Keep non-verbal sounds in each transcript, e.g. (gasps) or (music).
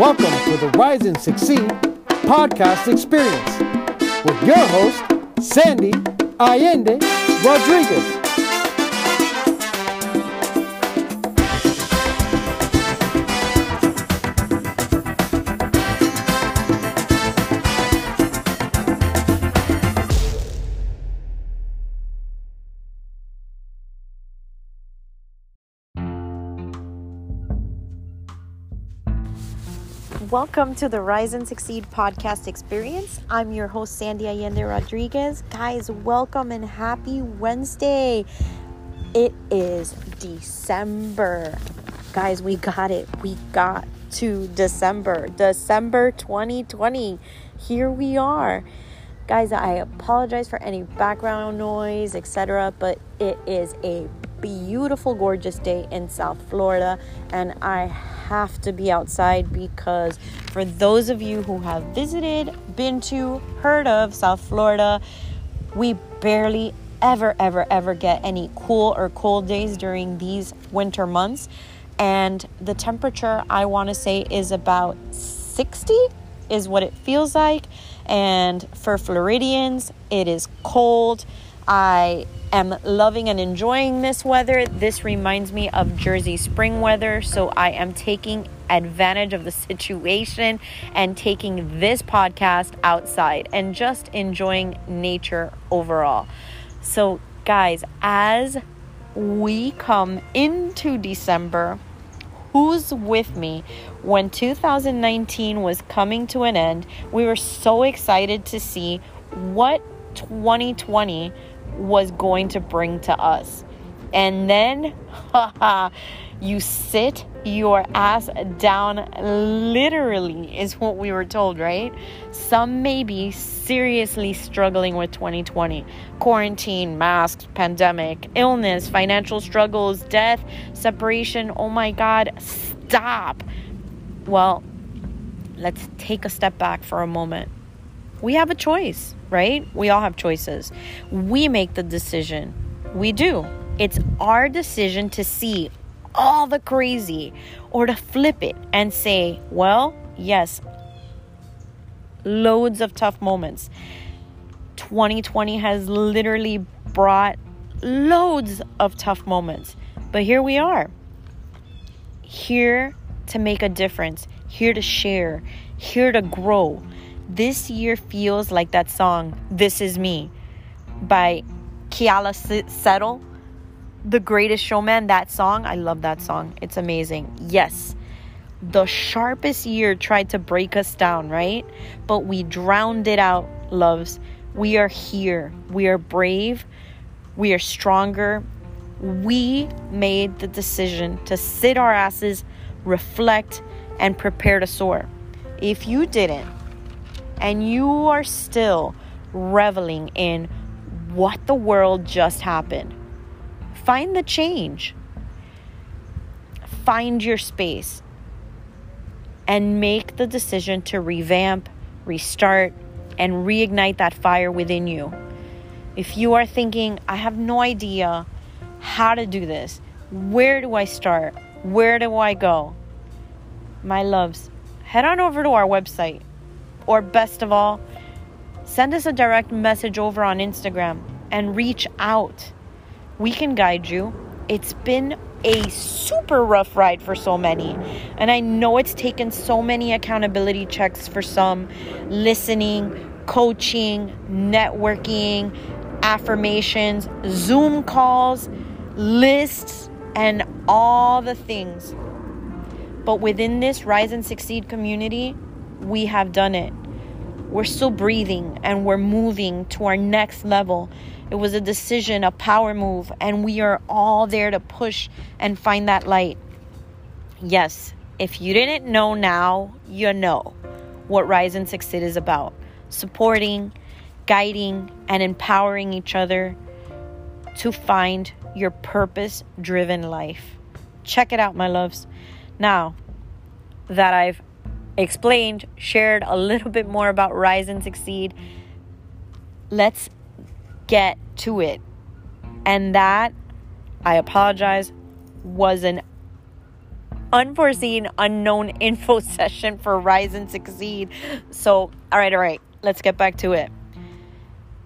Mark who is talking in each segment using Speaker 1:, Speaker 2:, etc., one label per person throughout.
Speaker 1: Welcome to the Rise and Succeed podcast experience with your host, Sandy Allende Rodriguez.
Speaker 2: Welcome to the Rise and Succeed podcast experience. I'm your host, Sandy Allende Rodriguez. Guys, welcome and happy Wednesday. It is December. Guys, we got it. We got to December, December 2020. Here we are. Guys, I apologize for any background noise, etc., but it is a beautiful, gorgeous day in South Florida, and I have to be outside because for those of you who have visited, been to, heard of South Florida, we barely ever, ever, ever get any cool or cold days during these winter months. And the temperature, I want to say, is about 60, is what it feels like. And for Floridians, it is cold. I am loving and enjoying this weather. This reminds me of Jersey spring weather, so I am taking advantage of the (laughs) situation and taking this podcast outside and just enjoying nature overall. So, guys, as we come into December, who's with me when 2019 was coming to an end? We were so excited to see what 2020 was going to bring to us. And then (laughs) you sit your ass down, literally, is what we were told, right? Some may be seriously struggling with 2020 quarantine, masks, pandemic, illness, financial struggles, death, separation. Oh my God, stop. Well, let's take a step back for a moment. We have a choice right? We all have choices. We make the decision. We do. It's our decision to see all the crazy or to flip it and say, well, yes, loads of tough moments. 2020 has literally brought loads of tough moments. But here we are. Here to make a difference, here to share, here to grow, this year feels like that song, This Is Me, by Keala Settle, The Greatest Showman. That song, I love that song. It's amazing. Yes, the sharpest year tried to break us down, right? But we drowned it out, loves. We are here. We are brave. We are stronger. We made the decision to sit our asses, reflect, and prepare to soar. If you didn't, and you are still reveling in what the world just happened, find the change. Find your space and make the decision to revamp, restart, and reignite that fire within you. If you are thinking, I have no idea how to do this, where do I start? Where do I go? My loves, head on over to our website, or best of all, send us a direct message over on Instagram and reach out. We can guide you. It's been a super rough ride for so many. And I know it's taken so many accountability checks for some listening, coaching, networking, affirmations, Zoom calls, lists, and all the things. But within this Rise and Succeed community, we have done it. We're still breathing and we're moving to our next level. It was a decision, a power move, and we are all there to push and find that light. Yes, if you didn't know now, you know what Rise and Succeed is about supporting, guiding, and empowering each other to find your purpose driven life. Check it out, my loves. Now that I've explained, shared a little bit more about Rise and Succeed. Let's get to it. And that, I apologize, was an unforeseen, unknown (laughs) info session for Rise and Succeed. So, all right, all right, let's get back to it.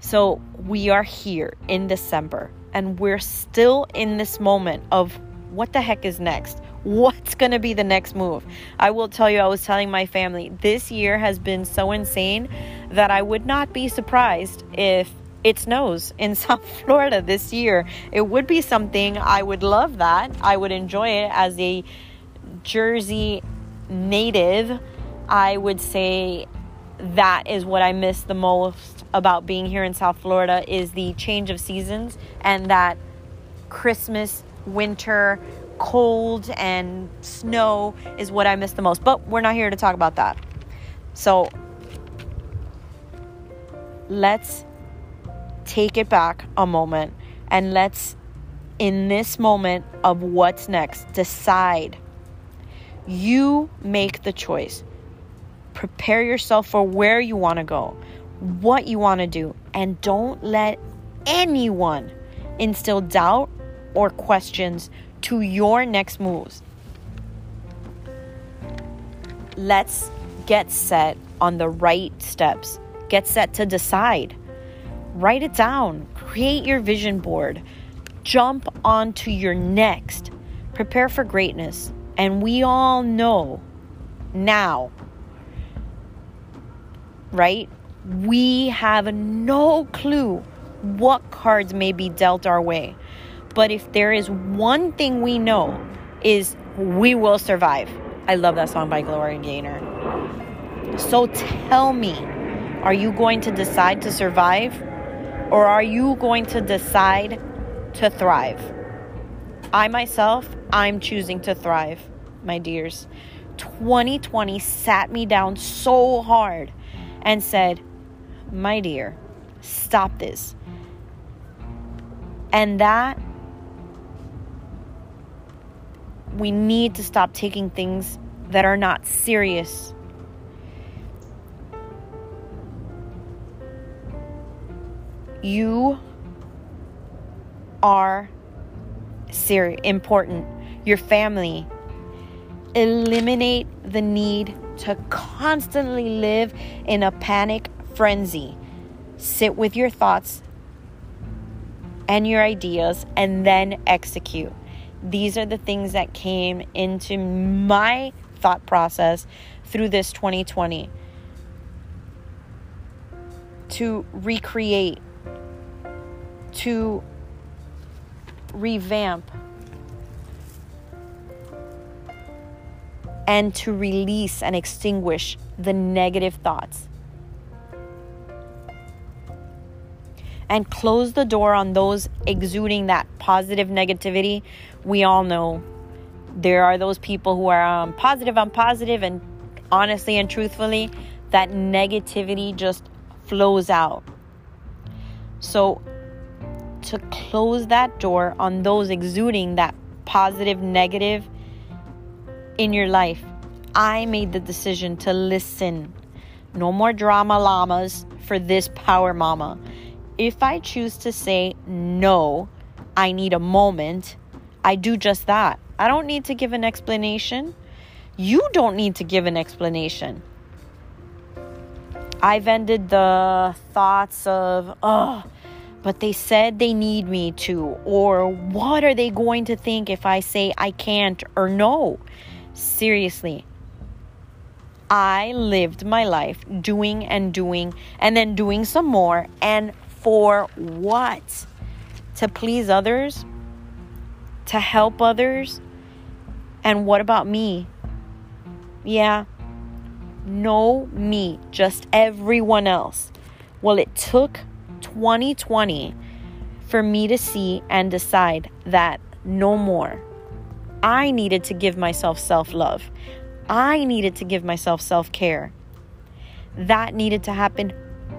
Speaker 2: So, we are here in December and we're still in this moment of what the heck is next? What's going to be the next move? I will tell you, I was telling my family, this year has been so insane that I would not be surprised if it snows in (laughs) South Florida this year. It would be something I would love that. I would enjoy it as a Jersey native. I would say that is what I miss the most about being here in South Florida is the change of seasons and that Christmas, winter, cold and snow is what I miss the most. But we're not here to talk about that. So let's take it back a moment and let's, in this moment of what's next, decide. You make the choice. Prepare yourself for where you want to go, what you want to do, and don't let anyone instill doubt or questions to your next moves. Let's get set on the right steps. Get set to decide. Write it down. Create your vision board. Jump onto your next. Prepare for greatness. And we all know now, right? We have no clue what cards may be dealt our way. But if there is one thing we know is we will survive. I love that song by Gloria Gaynor. So tell me, are you going to decide to survive or are you going to decide to thrive? I myself, I'm choosing to thrive, my dears. 2020 sat me down so hard and said, My dear, stop this. And that we need to stop taking things that are not serious. You are serious, important. Your family. Eliminate the need to constantly live in a panic frenzy. Sit with your thoughts and your ideas and then execute these are the things that came into my thought process through this 2020 to recreate, to revamp, and to release and extinguish the negative thoughts. and close the door on those exuding that positive negativity. We all know there are those people who are um, positive on positive, and honestly and truthfully, that negativity just flows out. So, to close that door on those exuding that positive, negative in your life, I made the decision to listen. No more drama llamas for this power mama if I choose to say no, I need a moment, I do just that. I don't need to give an explanation. You don't need to give an explanation. I've ended the thoughts of, oh, but they said they need me to, or what are they going to think if I say I can't or no? Seriously, I lived my life doing and doing and then doing some more and for what? To please others? To help others? And what about me? Yeah, no me, just everyone else. Well, it took 2020 for me to see and decide that no more. I needed to give myself self love. I needed to give myself self care. That needed to happen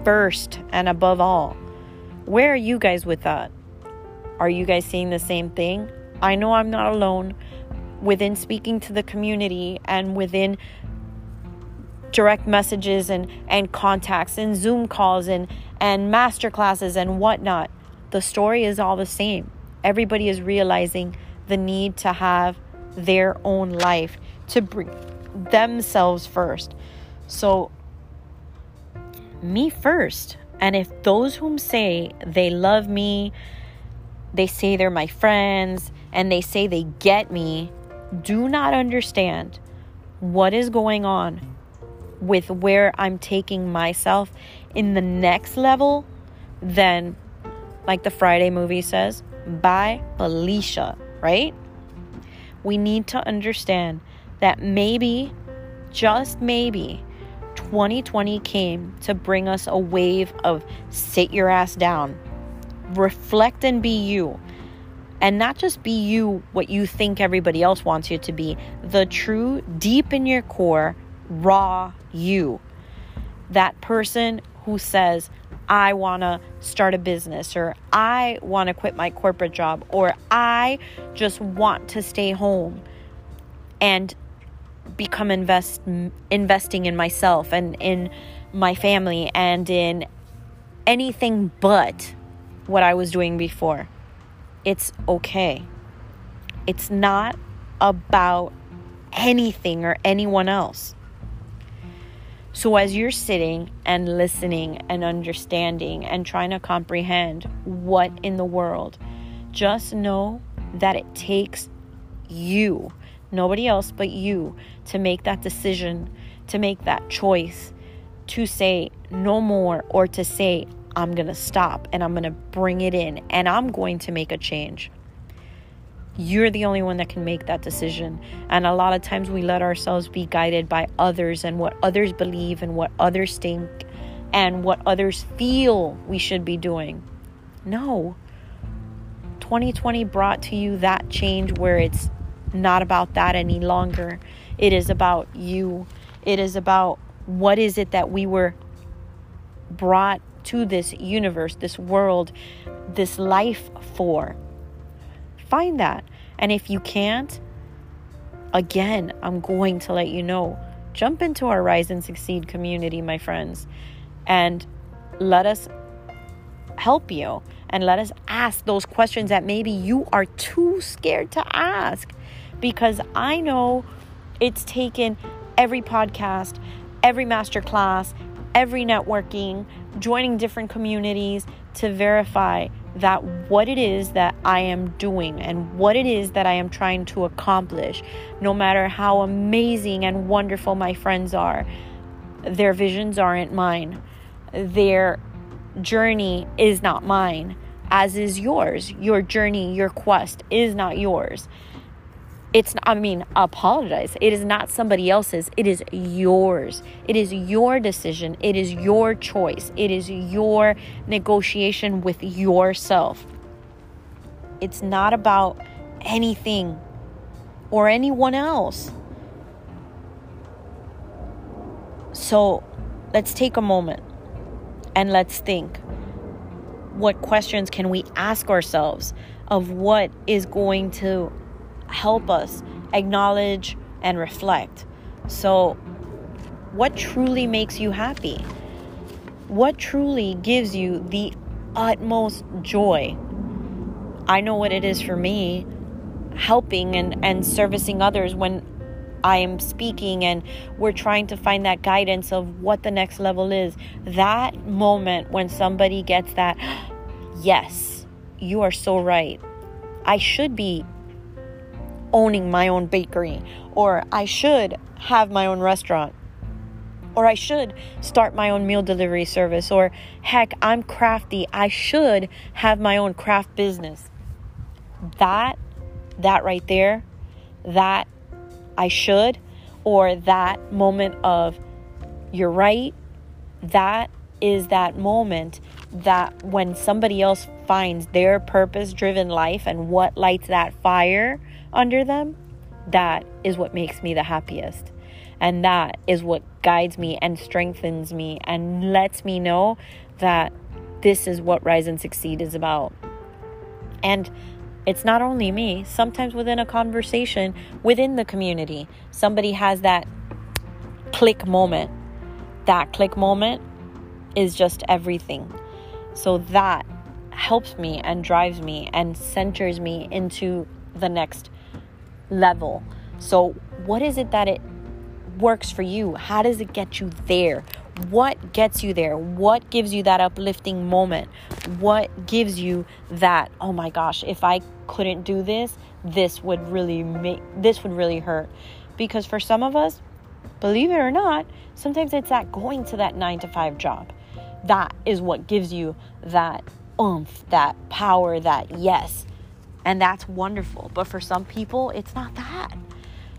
Speaker 2: first and above all. Where are you guys with that? Are you guys seeing the same thing? I know I'm not alone within speaking to the community and within direct messages and, and contacts and Zoom calls and, and master classes and whatnot. The story is all the same. Everybody is realizing the need to have their own life to bring themselves first. So, me first. And if those whom say they love me, they say they're my friends, and they say they get me, do not understand what is going on with where I'm taking myself in the next level, then, like the Friday movie says, bye Felicia, right? We need to understand that maybe, just maybe, 2020 came to bring us a wave of sit your ass down, reflect and be you. And not just be you what you think everybody else wants you to be, the true, deep in your core, raw you. That person who says, I want to start a business, or I want to quit my corporate job, or I just want to stay home and become invest investing in myself and in my family and in anything but what I was doing before. It's okay. It's not about anything or anyone else. So, as you're sitting and listening and understanding and trying to comprehend what in the world, just know that it takes you nobody else but you, to make that decision, to make that choice, to say no more, or to say, I'm going to stop and I'm going to bring it in and I'm going to make a change. You're the only one that can make that decision. And a lot of times we let ourselves be guided by others and what others believe and what others think and what others feel we should be doing. No. 2020 brought to you that change where it's not about that any longer. It is about you. It is about what is it that we were brought to this universe, this world, this life for. Find that. And if you can't, again, I'm going to let you know. Jump into our Rise and Succeed community, my friends, and let us help you and let us ask those questions that maybe you are too scared to ask because I know it's taken every podcast, every master class, every networking, joining different communities to verify that what it is that I am doing and what it is that I am trying to accomplish, no matter how amazing and wonderful my friends are, their visions aren't mine. Their journey is not mine, as is yours. Your journey, your quest is not yours. It's, I mean, apologize. It is not somebody else's. It is yours. It is your decision. It is your choice. It is your negotiation with yourself. It's not about anything or anyone else. So let's take a moment and let's think what questions can we ask ourselves of what is going to help us acknowledge and reflect. So, what truly makes you happy? What truly gives you the utmost joy? I know what it is for me helping and, and servicing others when I am speaking and we're trying to find that guidance of what the next level is. That moment when somebody gets that, (gasps) yes, you are so right. I should be owning my own bakery, or I should have my own restaurant, or I should start my own meal delivery service, or heck, I'm crafty, I should have my own craft business. That, that right there, that I should, or that moment of you're right, that is that moment that when somebody else finds their purpose driven life and what lights that fire under them, that is what makes me the happiest. And that is what guides me and strengthens me and lets me know that this is what Rise and Succeed is about. And it's not only me, sometimes within a conversation within the community, somebody has that click moment. That click moment is just everything. So that helps me and drives me and centers me into the next level. So what is it that it works for you? How does it get you there? What gets you there? What gives you that uplifting moment? What gives you that, oh my gosh, if I couldn't do this, this would really make this would really hurt. Because for some of us, believe it or not, sometimes it's that going to that 9 to 5 job. That is what gives you that oomph, that power, that yes. And that's wonderful. But for some people, it's not that.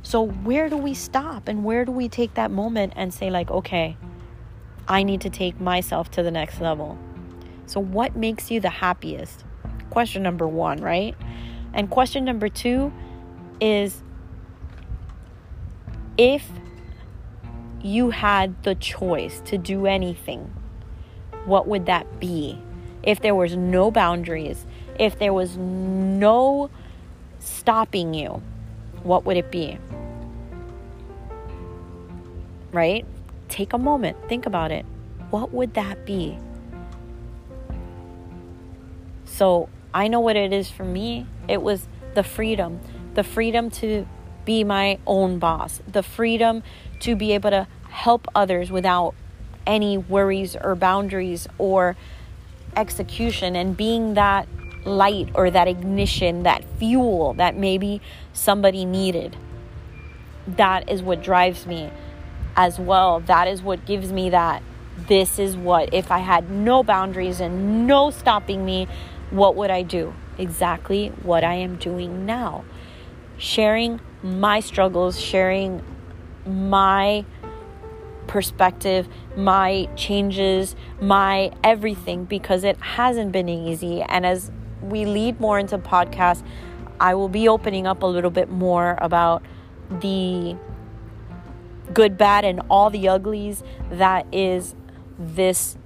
Speaker 2: So, where do we stop and where do we take that moment and say, like, okay, I need to take myself to the next level? So, what makes you the happiest? Question number one, right? And question number two is if you had the choice to do anything, what would that be? If there was no boundaries, if there was no stopping you, what would it be? Right? Take a moment, think about it. What would that be? So, I know what it is for me. It was the freedom, the freedom to be my own boss, the freedom to be able to help others without any worries or boundaries or execution and being that light or that ignition, that fuel that maybe somebody needed. That is what drives me as well. That is what gives me that. This is what, if I had no boundaries and no stopping me, what would I do? Exactly what I am doing now. Sharing my struggles, sharing my perspective, my changes, my everything because it hasn't been easy. And as we lead more into podcasts, I will be opening up a little bit more about the good, bad, and all the uglies that is this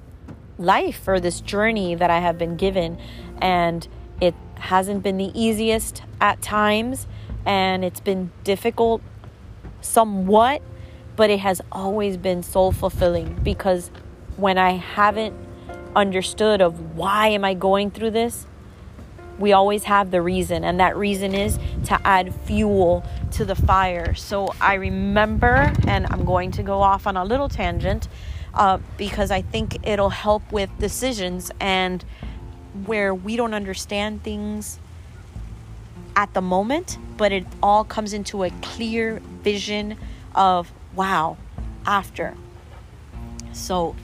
Speaker 2: life or this journey that I have been given. And it hasn't been the easiest at times, and it's been difficult somewhat, but it has always been soul fulfilling because when I haven't understood of why am I going through this, we always have the reason, and that reason is to add fuel to the fire. So I remember, and I'm going to go off on a little tangent uh, because I think it'll help with decisions and where we don't understand things at the moment, but it all comes into a clear vision of wow after. So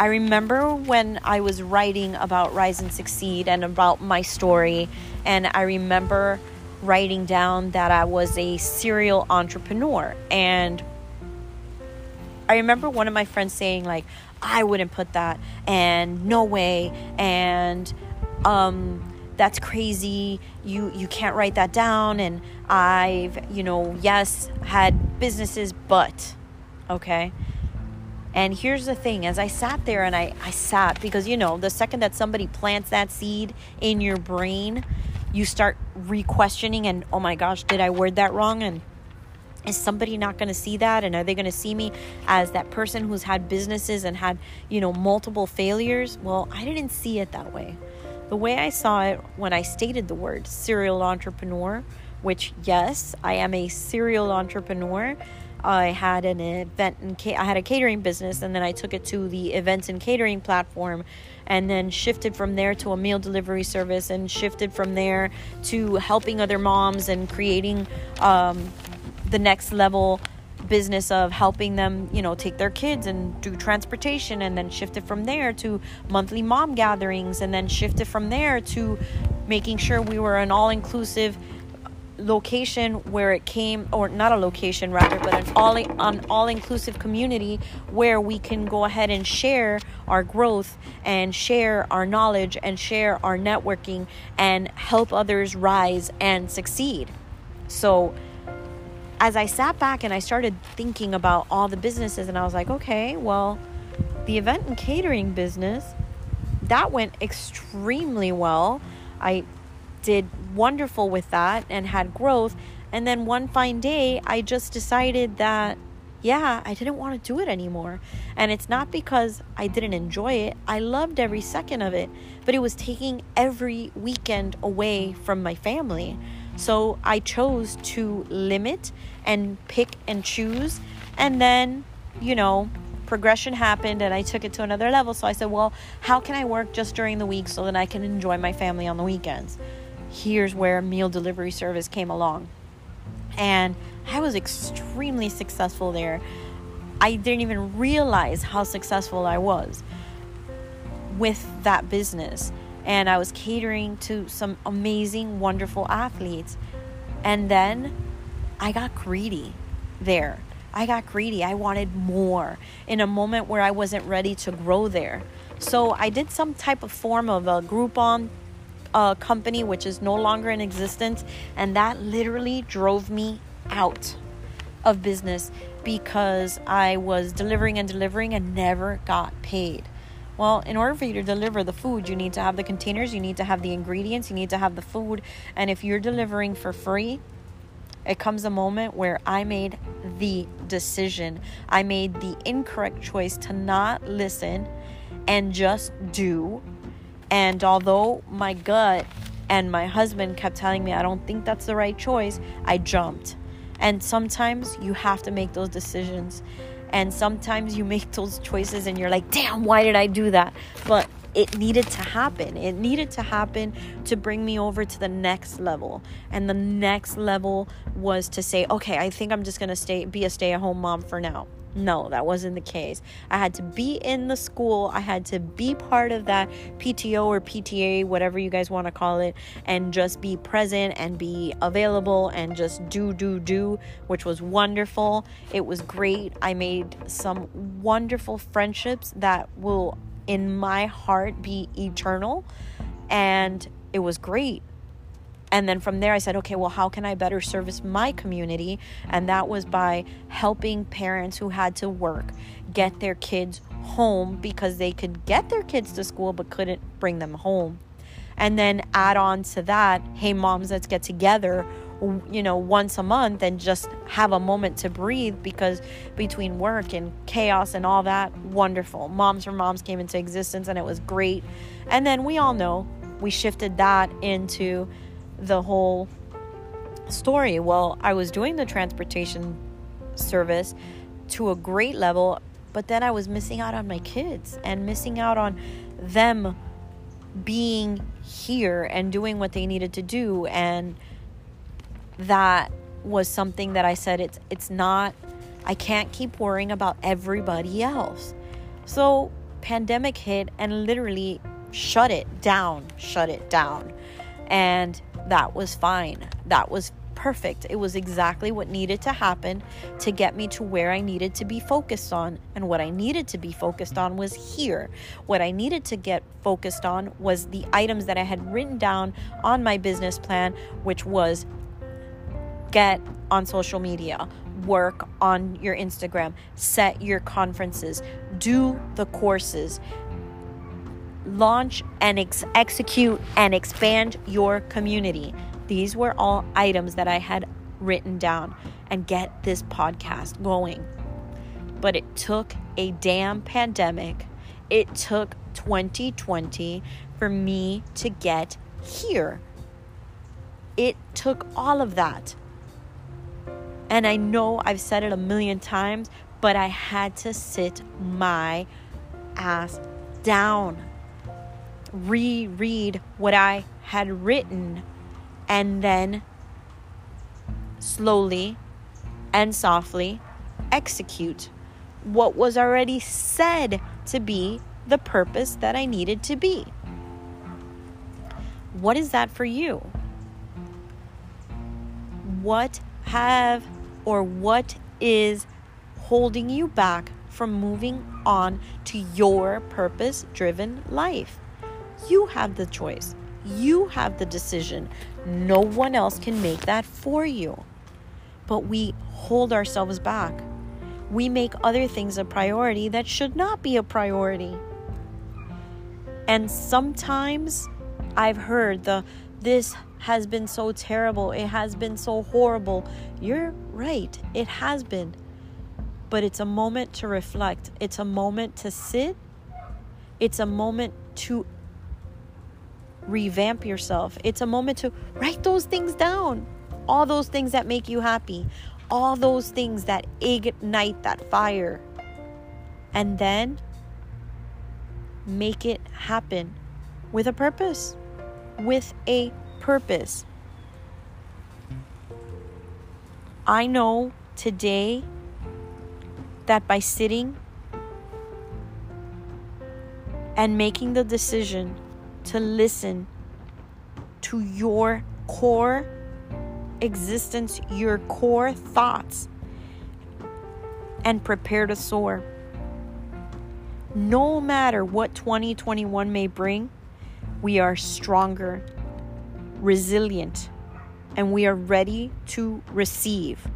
Speaker 2: I remember when I was writing about Rise and Succeed and about my story, and I remember writing down that I was a serial entrepreneur. And I remember one of my friends saying, like, I wouldn't put that, and no way, and um, that's crazy. You you can't write that down. And I've you know yes had businesses, but okay. And here's the thing as I sat there and I, I sat because, you know, the second that somebody plants that seed in your brain, you start re questioning and, oh my gosh, did I word that wrong? And is somebody not going to see that? And are they going to see me as that person who's had businesses and had, you know, multiple failures? Well, I didn't see it that way. The way I saw it when I stated the word serial entrepreneur, which, yes, I am a serial entrepreneur I had an event and ca- I had a catering business, and then I took it to the events and catering platform, and then shifted from there to a meal delivery service, and shifted from there to helping other moms and creating um, the next level business of helping them, you know, take their kids and do transportation, and then shifted from there to monthly mom gatherings, and then shifted from there to making sure we were an all inclusive location where it came or not a location rather but an all an all inclusive community where we can go ahead and share our growth and share our knowledge and share our networking and help others rise and succeed. So as I sat back and I started thinking about all the businesses and I was like okay well the event and catering business that went extremely well. I did wonderful with that and had growth. And then one fine day, I just decided that, yeah, I didn't want to do it anymore. And it's not because I didn't enjoy it, I loved every second of it, but it was taking every weekend away from my family. So I chose to limit and pick and choose. And then, you know, progression happened and I took it to another level. So I said, well, how can I work just during the week so that I can enjoy my family on the weekends? Here's where meal delivery service came along. And I was extremely successful there. I didn't even realize how successful I was with that business. And I was catering to some amazing, wonderful athletes. And then I got greedy there. I got greedy. I wanted more in a moment where I wasn't ready to grow there. So I did some type of form of a Groupon uh, company, which is no longer in existence. And that literally drove me out of business because I was delivering and delivering and never got paid. Well, in order for you to deliver the food, you need to have the containers, you need to have the ingredients, you need to have the food. And if you're delivering for free, it comes a moment where I made the decision. I made the incorrect choice to not listen and just do. And although my gut and my husband kept telling me I don't think that's the right choice, I jumped. And sometimes you have to make those decisions. And sometimes you (laughs) make those choices and you're like, damn, why did I do that? But it needed to happen. It needed to happen to bring me over to the next level. And the next level was to say, okay, I think I'm just going to stay be a stay-at-home mom for now. No, that wasn't the case. I had to be in the school. I had to be part of that PTO or PTA, whatever you guys want to call it, and just be present and be available and just do, do, do, which was wonderful. It was great. I made some wonderful friendships that will in my heart be eternal. And it was great. And then from there, I said, okay, well, how can I better service my community? And that was by helping parents who had to work get their kids home because they could get their kids to school but couldn't bring them home. And then add on to that, hey, moms, let's get together you know, once a month and just have a moment to breathe because between work and chaos and all that, wonderful. Moms for Moms came into existence and it was great. And then we all know we shifted that into the whole story. Well, I was doing the transportation service to a great level, but then I was missing out on my kids and missing out on them being here and doing what they needed to do and that was something that I said it's it's not I can't keep worrying about everybody else. So pandemic hit and literally shut it down, shut it down. And that was fine. That was perfect. It was exactly what needed to happen to get me to where I needed to be focused on. And what I needed to be focused on was here. What I needed to get focused on was the items that I had written down on my business plan, which was get on social media, work on your Instagram, set your conferences, do the courses, launch and ex- execute and expand your community. These were all items that I had written down and get this podcast going. But it took a damn pandemic. It took 2020 for me to get here. It took all of that. And I know I've said it a million times, but I had to sit my ass down, reread what I had written, and then slowly and softly execute what was already said to be the purpose that I needed to be. What is that for you? What have or what is holding you back from moving on to your purpose driven life. You have the choice, you have the decision. No one else can make that for you. But we hold ourselves back. We make other things a priority that should not be a priority. And sometimes I've heard the this has been so terrible. It has been so horrible. You're right. It has been. But it's a moment to reflect. It's a moment to sit. It's a moment to revamp yourself. It's a moment to write those things down. All those things that make you happy, all those things that ignite that fire. And then make it happen with a purpose. With a purpose. I know today that by sitting and making the decision to listen to your core existence, your core thoughts, and prepare to soar. No matter what 2021 may bring, we are stronger, resilient, and we are ready to receive.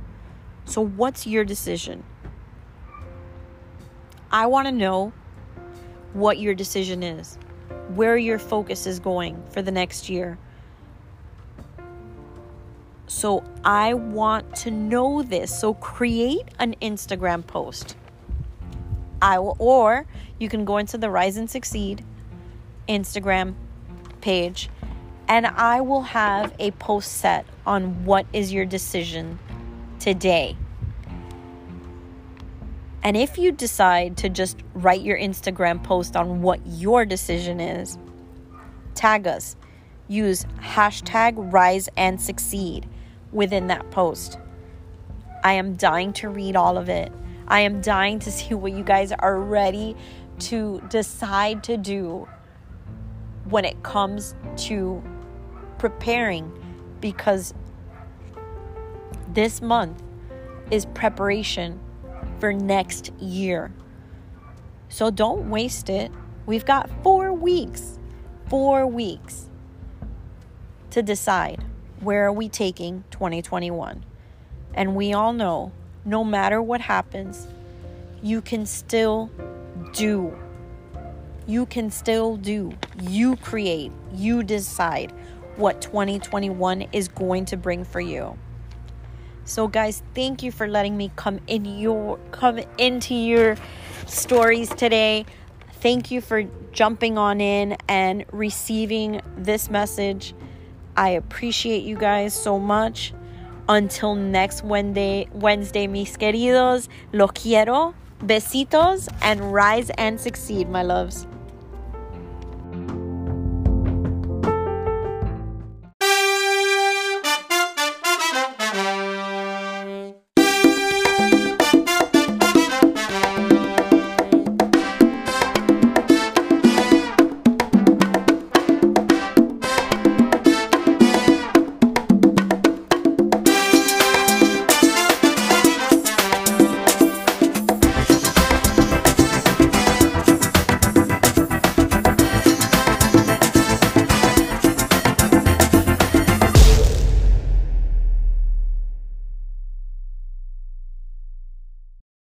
Speaker 2: So, what's your decision? I want to know what your decision is, where your focus is going for the next year. So I want to know this. So create an Instagram post. I will, or you can go into the Rise and Succeed Instagram page and I will have a post set on what is your decision today. And if you decide to just write your Instagram post on what your decision is, tag us. Use hashtag rise and succeed within that post. I am dying to read all of it. I am dying to see what you guys are ready to decide to do when it comes to preparing because this month is preparation for next year. So don't waste it. We've got four weeks, four weeks to decide where are we taking 2021. And we all know no matter what happens, you can still do. You can still do. You create. You decide what 2021 is going to bring for you. So guys, thank you for letting me come in your come into your stories today. Thank you for jumping on in and receiving this message. I appreciate you guys so much. Until next Wednesday, Wednesday, mis queridos, lo quiero. Besitos and rise and succeed, my loves.